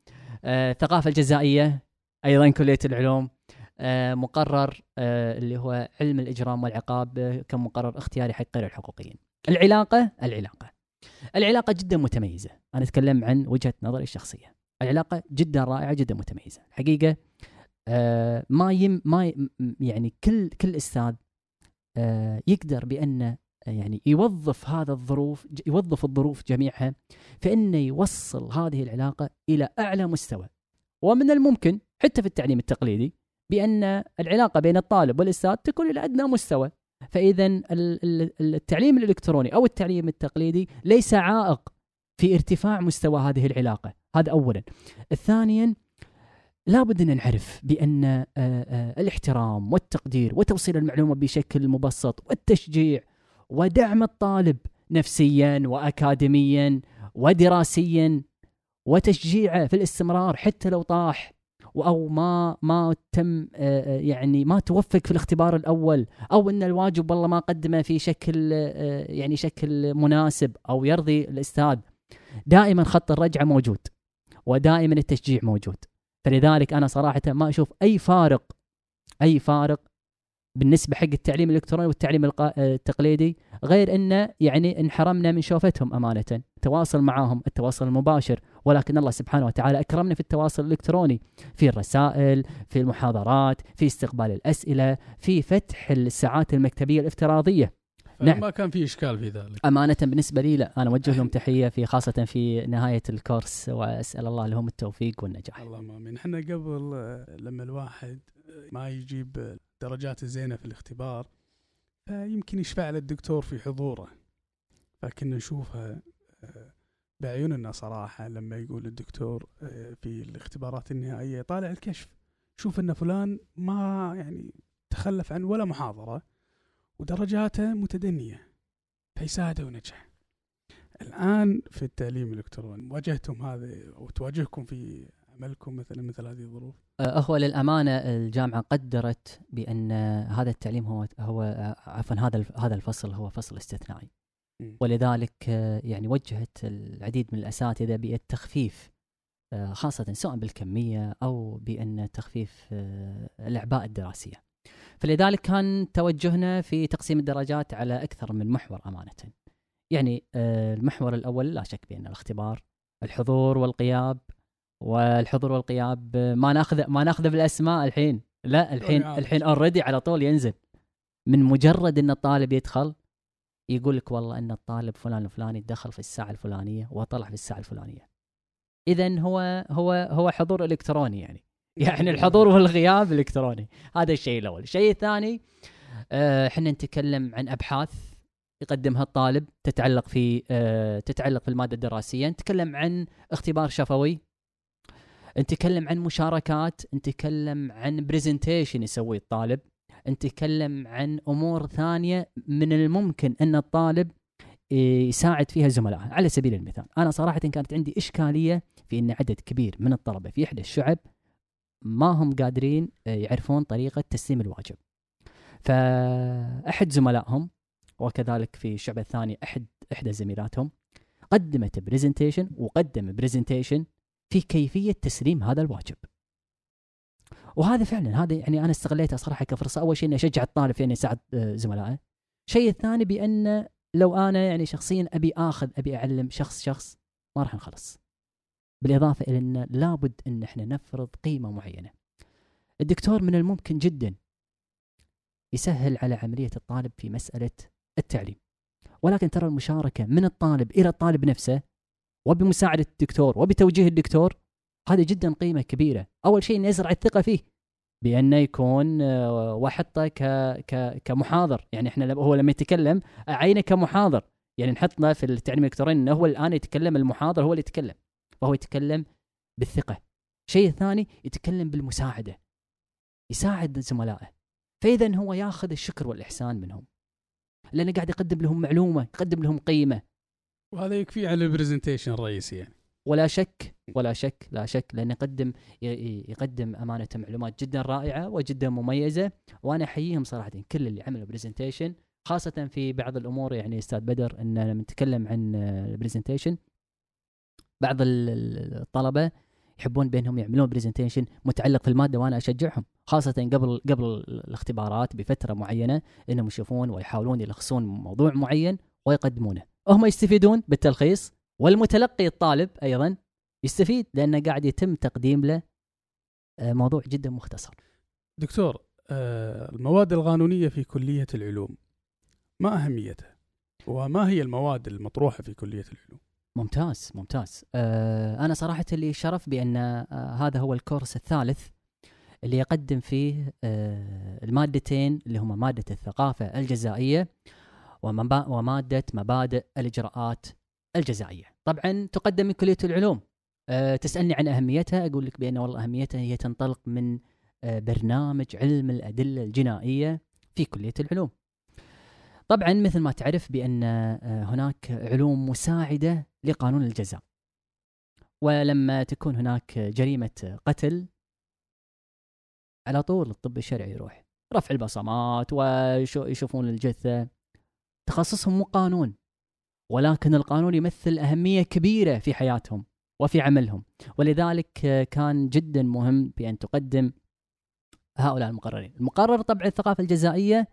آه، الثقافه الجزائية أيضا كلية العلوم. آه، مقرر آه، اللي هو علم الإجرام والعقاب آه، كمقرر اختياري حق غير الحقوقيين. العلاقة العلاقة. العلاقة جدا متميزة. أنا أتكلم عن وجهة نظري الشخصية. العلاقة جدا رائعة جدا متميزة. الحقيقة آه ما يم ما يعني كل كل أستاذ آه يقدر بأنه آه، يعني يوظف هذا الظروف يوظف الظروف جميعها فإنه يوصل هذه العلاقة إلى أعلى مستوى. ومن الممكن حتى في التعليم التقليدي بأن العلاقة بين الطالب والأستاذ تكون إلى أدنى مستوى. ال- التعليم الإلكتروني أو التعليم التقليدي ليس عائق في ارتفاع مستوى هذه العلاقة. هذا اولا. ثانيا لابد أن نعرف آه، الاحترام والتقدير وتوصيل المعلومة بشكل مبسط والتشجيع ودعم الطالب نفسيا واكاديميا ودراسيا وتشجيعه في الاستمرار حتى لو طاح أو ما ما تم آه، آه، يعني ما توفق في الاختبار الأول أو إن الواجب والله ما قدمه في شكل آه، يعني شكل مناسب أو يرضي الأستاذ دائما خط الرجعة موجود ودائما التشجيع موجود. فلذلك أنا صراحة ما أشوف أي فارق أي فارق بالنسبة حق التعليم الإلكتروني والتعليم التقليدي غير انه يعني انحرمنا من شوفتهم أمانة. التواصل معهم التواصل المباشر. ولكن الله سبحانه وتعالى أكرمنا في التواصل الإلكتروني. في الرسائل في المحاضرات في استقبال الأسئلة في فتح الساعات المكتبية الافتراضية. نعم. ما كان في إشكال في ذلك. أمانة بالنسبة لي لا. أنا أوجه لهم تحية في خاصة في نهاية الكورس وأسأل الله لهم التوفيق والنجاح. اللهم آمين. إحنا قبل لما الواحد ما يجيب درجات الزينه في الاختبار فيمكن يشفع للدكتور في حضوره. فكنا نشوفها آه، بعيوننا صراحة لما يقول الدكتور آه، في الاختبارات النهائية طالع الكشف. شوف إن فلان ما يعني تخلف عن ولا محاضرة ودرجاته متدنية فيساعده ونجح. الآن في التعليم الإلكتروني واجهتم هذا أو تواجهكم في عملكم مثلا مثل هذه الظروف؟ هو للأمانة الجامعة قدرت بأن هذا التعليم هو هو عفوا هذا هذا الفصل هو فصل استثنائي. ولذلك يعني وجهت العديد من الأساتذة بالتخفيف خاصة سواء بالكمية أو بأن تخفيف الأعباء الدراسية. فلذلك كان توجهنا في تقسيم الدرجات على أكثر من محور أمانة. يعني المحور الأول لا شك بأن الاختبار الحضور والغياب والحضور والغياب ما ناخذ ما ناخذه بالأسماء الحين. لا الحين الحين اوريدي على طول ينزل. من مجرد إن الطالب يدخل يقول لك والله إن الطالب فلان الفلاني دخل في الساعة الفلانية وطلع في الساعة الفلانية. اذا هو هو هو حضور إلكتروني يعني. يعني الحضور والغياب إلكتروني. هذا الشيء الأول. الشيء الثاني آه، إحنا نتكلم عن أبحاث يقدمها الطالب تتعلق في آه تتعلق في المادة الدراسية. نتكلم عن اختبار شفوي. نتكلم عن مشاركات نتكلم عن برزنتيشن يسويه الطالب نتكلم عن أمور ثانية من الممكن أن الطالب يساعد فيها زملائه على سبيل المثال أنا صراحة كانت عندي إشكالية في ان عدد كبير من الطلبة في إحدى الشعب ما هم قادرين يعرفون طريقة تسليم الواجب. فأحد زملائهم وكذلك في الشعب الثاني أحد إحدى زميلاتهم قدمت presentation وقدم presentation في كيفية تسليم هذا الواجب. وهذا فعلا هذا يعني أنا استغليتها صراحة كفرصة أول شيء إني أشجع الطالب في إنه يساعد آه، زملائه. الشيء الثاني بأن لو أنا يعني شخصيا أبي آخذ أبي أعلم شخص شخص ما راح نخلص. بالإضافة إلى ان لابد إن إحنا نفرض قيمة معينة. الدكتور من الممكن جدا يسهل على عملية الطالب في مسألة التعليم. ولكن ترى المشاركة من الطالب إلى الطالب نفسه وبمساعدة الدكتور وبتوجيه الدكتور هذه جدا قيمة كبيرة. أول شيء نزرع الثقة فيه بأنه يكون آه، واحطه ك... ك... كمحاضر. يعني إحنا هو لما يتكلم أعينه كمحاضر. يعني نحطه في التعليم الإلكتروني أنه هو الآن يتكلم المحاضر هو اللي يتكلم. فهو يتكلم بالثقة. الشيء الثاني يتكلم بالمساعدة. يساعد زملائه. فإذا هو ياخذ الشكر والإحسان منهم. لأنه قاعد يقدم لهم معلومة يقدم لهم قيمة. وهذا يكفي على ال presentation الرئيسي يعني. ولا شك ولا شك لا شك لأنه يقدم يقدم أمانة معلومات جدا رائعة وجدا مميزة وأنا أحييهم صراحة كل اللي عملوا presentation خاصة في بعض الأمور يعني أستاذ بدر إن لما نتكلم عن ال presentation بعض الطلبة يحبون بأنهم يعملون presentation متعلق في المادة وأنا أشجعهم خاصة قبل قبل الاختبارات بفترة معينة إنهم يشوفون ويحاولون يلخصون موضوع معين ويقدمونه. هم يستفيدون بالتلخيص والمتلقي الطالب أيضا يستفيد لأنه قاعد يتم تقديم له آه، موضوع جدا مختصر. دكتور آه، المواد القانونية في كلية العلوم ما أهميتها؟ وما هي المواد المطروحة في كلية العلوم؟ ممتاز ممتاز آه، أنا صراحة اللي شرف بأن هذا هو الكورس الثالث اللي يقدم فيه المادتين اللي هما مادة الثقافة الجزائية ومادة مبادئ الإجراءات الجزائية. طبعا تقدم من كلية العلوم. أه تسألني عن أهميتها أقول لك بأن والله أهميتها هي تنطلق من أه برنامج علم الأدلة الجنائية في كلية العلوم. طبعا مثل ما تعرف بأن أه هناك علوم مساعدة لقانون الجزاء. ولما تكون هناك جريمة قتل على طول الطب الشرعي يروح. رفع البصمات ويشوفون الجثة. تخصصهم مو قانون ولكن القانون يمثل أهمية كبيرة في حياتهم وفي عملهم ولذلك كان جدا مهم بأن تقدم هؤلاء المقررين. المقرر طبعا الثقافة الجزائية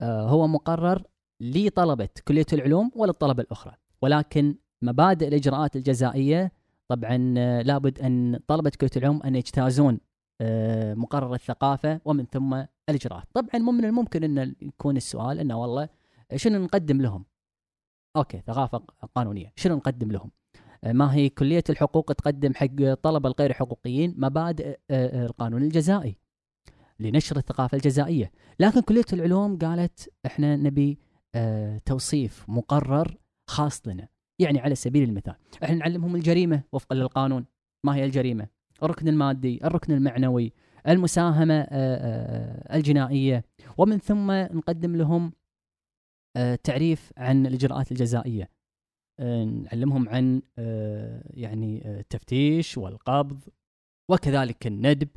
آه، هو مقرر لطلبة كلية العلوم وللطلبة الأخرى ولكن مبادئ الإجراءات الجزائية طبعا آه، لابد أن طلبة كلية العلوم أن يجتازون آه، مقرر الثقافة ومن ثم الإجراءات. طبعا من الممكن إن يكون السؤال إنه والله شنو نقدم لهم؟ أوكي ثقافة قانونية. شنو نقدم لهم؟ ما هي كلية الحقوق تقدم حق طلبة الغير حقوقيين مبادئ القانون الجزائي لنشر الثقافة الجزائية. لكن كلية العلوم قالت إحنا نبي توصيف مقرر خاص لنا. يعني على سبيل المثال إحنا نعلمهم الجريمة وفقا للقانون. ما هي الجريمة؟ الركن المادي الركن المعنوي المساهمة آه آه الجنائية. ومن ثم نقدم لهم تعريف عن الإجراءات الجزائية. آه نعلمهم عن آه يعني التفتيش والقبض وكذلك الندب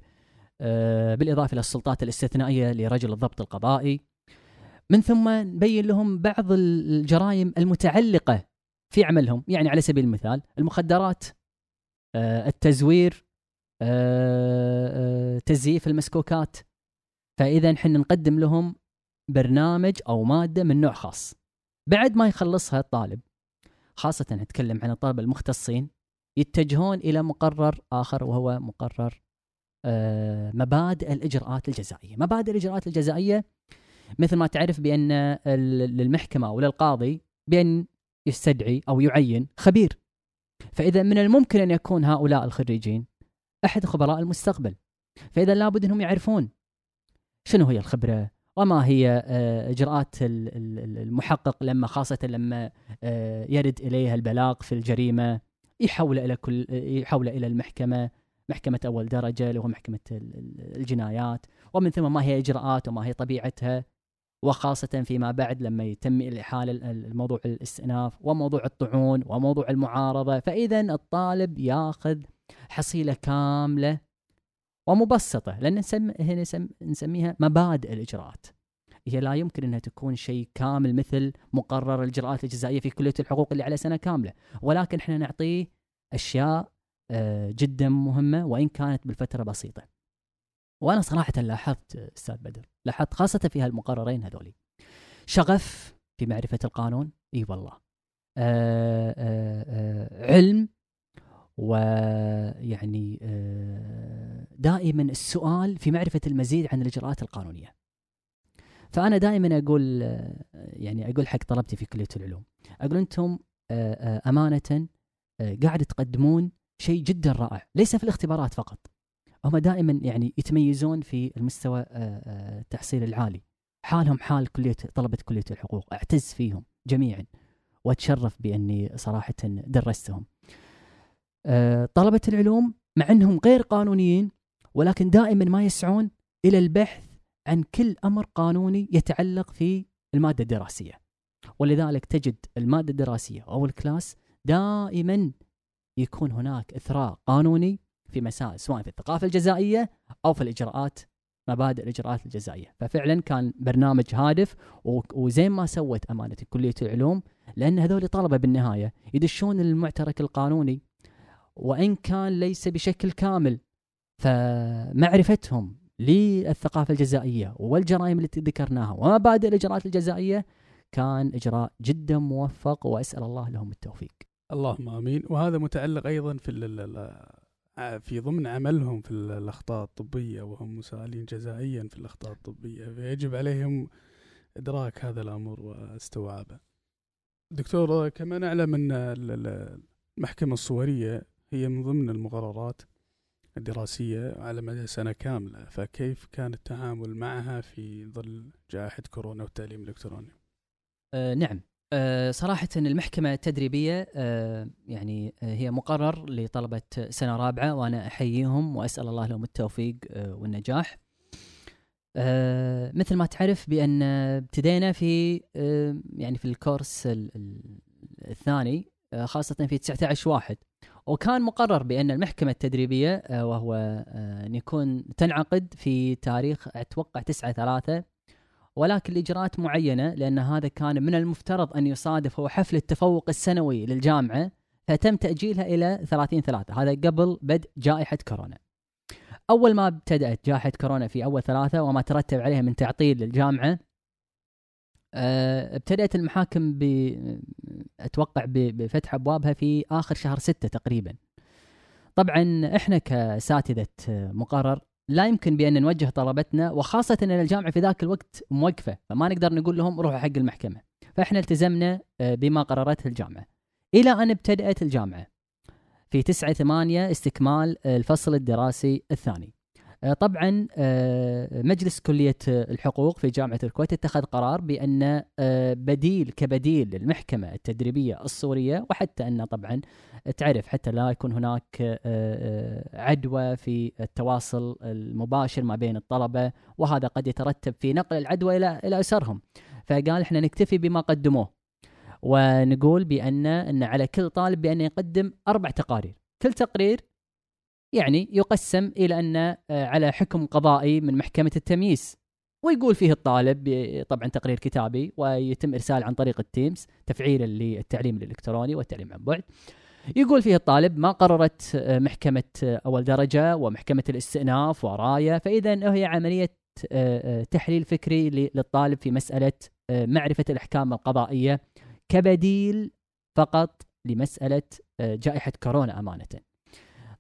آه، بالإضافة إلى السلطات الاستثنائية لرجل الضبط القضائي. من ثم نبين لهم بعض الجرائم المتعلقة في عملهم. يعني على سبيل المثال المخدرات آه، التزوير آه، تزييف المسكوكات. فإذا نحن نقدم لهم برنامج أو مادة من نوع خاص بعد ما يخلصها الطالب خاصة نتكلم عن الطلبة المختصين يتجهون إلى مقرر آخر وهو مقرر آه، مبادئ الإجراءات الجزائية، مبادئ الإجراءات الجزائية مثل ما تعرف بأن للمحكمة أو للقاضي بأن يستدعي أو يعين خبير. فإذا من الممكن أن يكون هؤلاء الخريجين أحد خبراء المستقبل. فإذا لابد أنهم يعرفون شنو هي الخبرة؟ وما هي آه، إجراءات المحقق لما خاصة لما آه، يرد اليه البلاغ في الجريمة يحول إلى كل يحول إلى المحكمة محكمة أول درجة اللي هو محكمة الجنايات. ومن ثم ما هي إجراءات وما هي طبيعتها وخاصة فيما بعد لما يتم الإحالة الموضوع الاستئناف وموضوع الطعون وموضوع المعارضة. فإذا الطالب ياخذ حصيلة كاملة ومبسطة لأن نسم... هنا نسميها مبادئ الإجراءات هي لا يمكن أنها تكون شيء كامل مثل مقرر الإجراءات الجزائية في كلية الحقوق اللي على سنة كاملة ولكن إحنا نعطيه أشياء آه، جدا مهمة وإن كانت بالفترة بسيطة. وأنا صراحة لاحظت أستاذ بدر، لاحظت خاصة في هالمقررين هذولي. شغف في معرفة القانون، إي والله. آآ آه، آآ آه، علم ويعني دائما السؤال في معرفة المزيد عن الإجراءات القانونية. فأنا دائما أقول يعني أقول حق طلبتي في كلية العلوم، أقول أنتم أمانة قاعد تقدمون شيء جدا رائع ليس في الاختبارات فقط. هم دائما يعني يتميزون في المستوى آه، آه، التحصيل العالي. حالهم حال كلية طلبة كلية الحقوق. أعتز فيهم جميعا وأتشرف بأني صراحة درستهم. آه، طلبة العلوم مع أنهم غير قانونيين ولكن دائما ما يسعون إلى البحث عن كل أمر قانوني يتعلق في المادة الدراسية. ولذلك تجد المادة الدراسية أو الكلاس دائما يكون هناك إثراء قانوني في مسائل سواء في الثقافة الجزائية أو في الإجراءات مبادئ الإجراءات الجزائية، ففعلا كان برنامج هادف وزين ما سوت أمانة كلية العلوم لأن هذول طلبة بالنهاية يدشون المعترك القانوني وإن كان ليس بشكل كامل فمعرفتهم للثقافة الجزائية والجرائم التي ذكرناها ومبادئ الإجراءات الجزائية كان إجراء جدا موفق وأسأل الله لهم التوفيق. اللهم آمين وهذا متعلق أيضا في في ضمن عملهم في الأخطاء الطبية وهم مسائلين جزائيا في الأخطاء الطبية فيجب عليهم إدراك هذا الأمر واستوعابه. دكتور كما نعلم أن المحكمة الصورية هي من ضمن المقررات الدراسية على مدى سنة كاملة فكيف كان التعامل معها في ظل جائحة كورونا والتعليم الإلكتروني؟ آه نعم. آه، صراحة المحكمة التدريبية آه، يعني آه، هي مقرر لطلبة سنة رابعة وأنا أحييهم وأسأل الله لهم التوفيق والنجاح. مثل ما تعرف بأن ابتدينا في يعني في الكورس الثاني خاصة في 19 واحد. وكان مقرر بأن المحكمة التدريبية آه، وهو آه، أن يكون تنعقد في تاريخ أتوقع 9 3 ولكن لإجراءات معينة لأن هذا كان من المفترض أن يصادف هو حفل التفوق السنوي للجامعة فتم تأجيلها إلى 30 3 هذا قبل بدء جائحة كورونا. أول ما ابتدأت جائحة كورونا في أول ثلاثة وما ترتب عليها من تعطيل للجامعة ابتدأت المحاكم ب أتوقع بفتح أبوابها في آخر شهر ستة تقريبا. طبعا إحنا كاساتذه مقرر لا يمكن بأن نوجه طلبتنا وخاصة إن الجامعة في ذاك الوقت موقفة فما نقدر نقول لهم روحوا حق المحكمة. فإحنا التزمنا آه، بما قررته الجامعة. إلى أن ابتدأت الجامعة. في 9 8 استكمال الفصل الدراسي الثاني. آه، طبعا آه، مجلس كلية الحقوق في جامعة الكويت اتخذ قرار بأن آه، بديل كبديل للمحكمة التدريبية الصورية وحتى أن طبعا تعرف حتى لا يكون هناك عدوى في التواصل المباشر ما بين الطلبة وهذا قد يترتب في نقل العدوى إلى إلى أسرهم. فقال إحنا نكتفي بما قدموه ونقول بأن أن على كل طالب بأن يقدم أربع تقارير. كل تقرير يعني يقسم إلى أن آه، على حكم قضائي من محكمة التمييز. ويقول فيه الطالب طبعا تقرير كتابي ويتم إرسال عن طريق التيمز تفعيلا للتعليم الإلكتروني والتعليم عن بعد. يقول فيه الطالب ما قررت آه، محكمة آه، أول درجة ومحكمة الاستئناف وراية فإذا هي عملية تحليل فكري للطالب في مسألة معرفة الأحكام القضائية كبديل فقط لمسألة جائحة كورونا أمانة.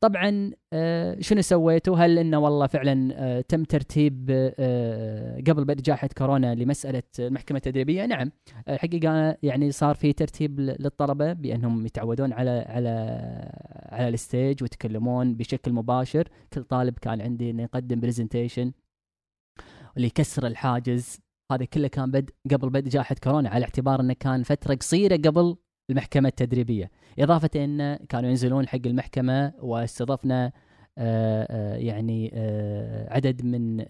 طبعا آه، شنو سويتوا؟ هل إنه والله فعلا آه، تم ترتيب آه، قبل بدء جائحة كورونا لمسألة المحكمة التدريبية؟ نعم الحقيقة يعني صار في ترتيب للطلبة بأنهم يتعودون على على على ال stage ويتكلمون بشكل مباشر، كل طالب كان عندي إنه يقدم presentation ليكسر الحاجز هذا كله كان بدء قبل بدء جائحة كورونا على اعتبار إنه كان فترة قصيرة قبل المحكمة التدريبية. إضافة أن كانوا ينزلون حق المحكمة واستضفنا آه، آه، يعني آه، عدد من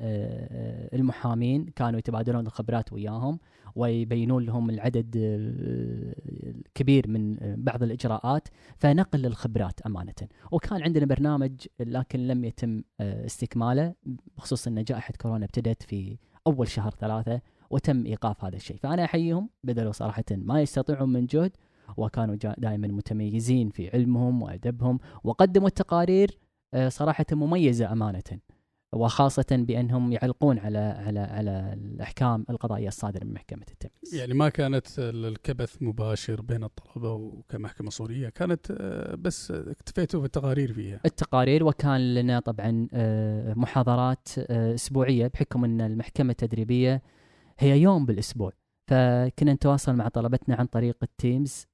المحامين كانوا يتبادلون الخبرات وياهم ويبينون لهم العدد الكبير من بعض الإجراءات فنقل الخبرات أمانة. وكان عندنا برنامج لكن لم يتم استكماله بخصوص أن جائحة كورونا ابتدت في أول شهر ثلاثة وتم إيقاف هذا الشيء. فأنا أحييهم بذلوا صراحة ما يستطيعون من جهد وكانوا دائما متميزين في علمهم وأدبهم وقدموا التقارير آه، صراحة مميزة أمانة وخاصة بأنهم يعلقون على على على الأحكام القضائية الصادرة من محكمة التمييز. يعني ما كانت الكبث مباشر بين الطلبة وكمحكمة صورية، كانت آه، بس اكتفيتوا بالتقارير فيها. التقارير وكان لنا طبعا آه، محاضرات أسبوعية بحكم أن المحكمة التدريبية هي يوم بالأسبوع. فكنا نتواصل مع طلبتنا عن طريق التيمز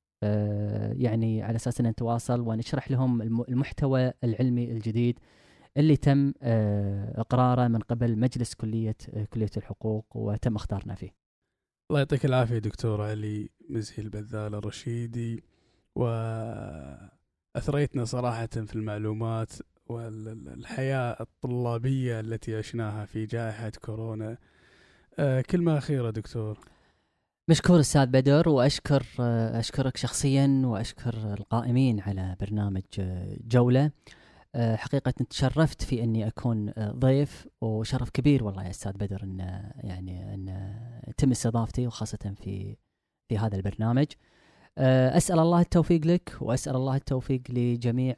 يعني على أساس إن نتواصل ونشرح لهم المحتوى العلمي الجديد اللي تم آه، إقراره من قبل مجلس كلية آه، كلية الحقوق وتم اختارنا فيه. الله يعطيك العافية دكتور علي مزهي البذال الرشيدي وأثريتنا صراحة في المعلومات والحياة الطلابية التي عشناها في جائحة كورونا. كلمة أخيرة دكتور. مشكور أستاذ بدر وأشكر أشكرك شخصيا وأشكر القائمين على برنامج جولة حقيقة تشرفت في أني أكون ضيف وشرف كبير والله يا أستاذ بدر إن يعني إن تم استضافتي وخاصة في في هذا البرنامج. أسأل الله التوفيق لك وأسأل الله التوفيق لجميع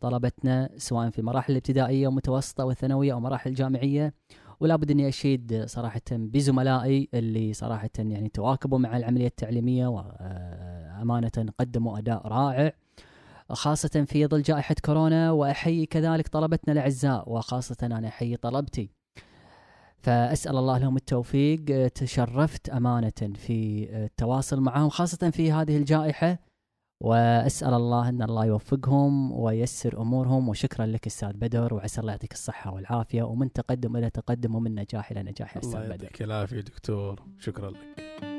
طلبتنا سواء في المراحل الابتدائية والمتوسطة والثانوية أو مراحل الجامعية ولا بد إني أشيد صراحة بزملائي اللي صراحة يعني تواكبوا مع العملية التعليمية وامانه قدموا أداء رائع خاصة في ظل جائحة كورونا وأحيي كذلك طلبتنا الأعزاء وخاصة أنا أحيي طلبتي. فأسأل الله لهم التوفيق تشرفت أمانة في التواصل معهم خاصة في هذه الجائحة. وأسأل الله أن الله يوفقهم وييسر أمورهم وشكرا لك أستاذ بدر وعسى الله يعطيك الصحة والعافية ومن تقدم إلى تقدم ومن نجاح إلى نجاح يا أستاذ بدر. الله يعطيك العافية دكتور شكرا لك.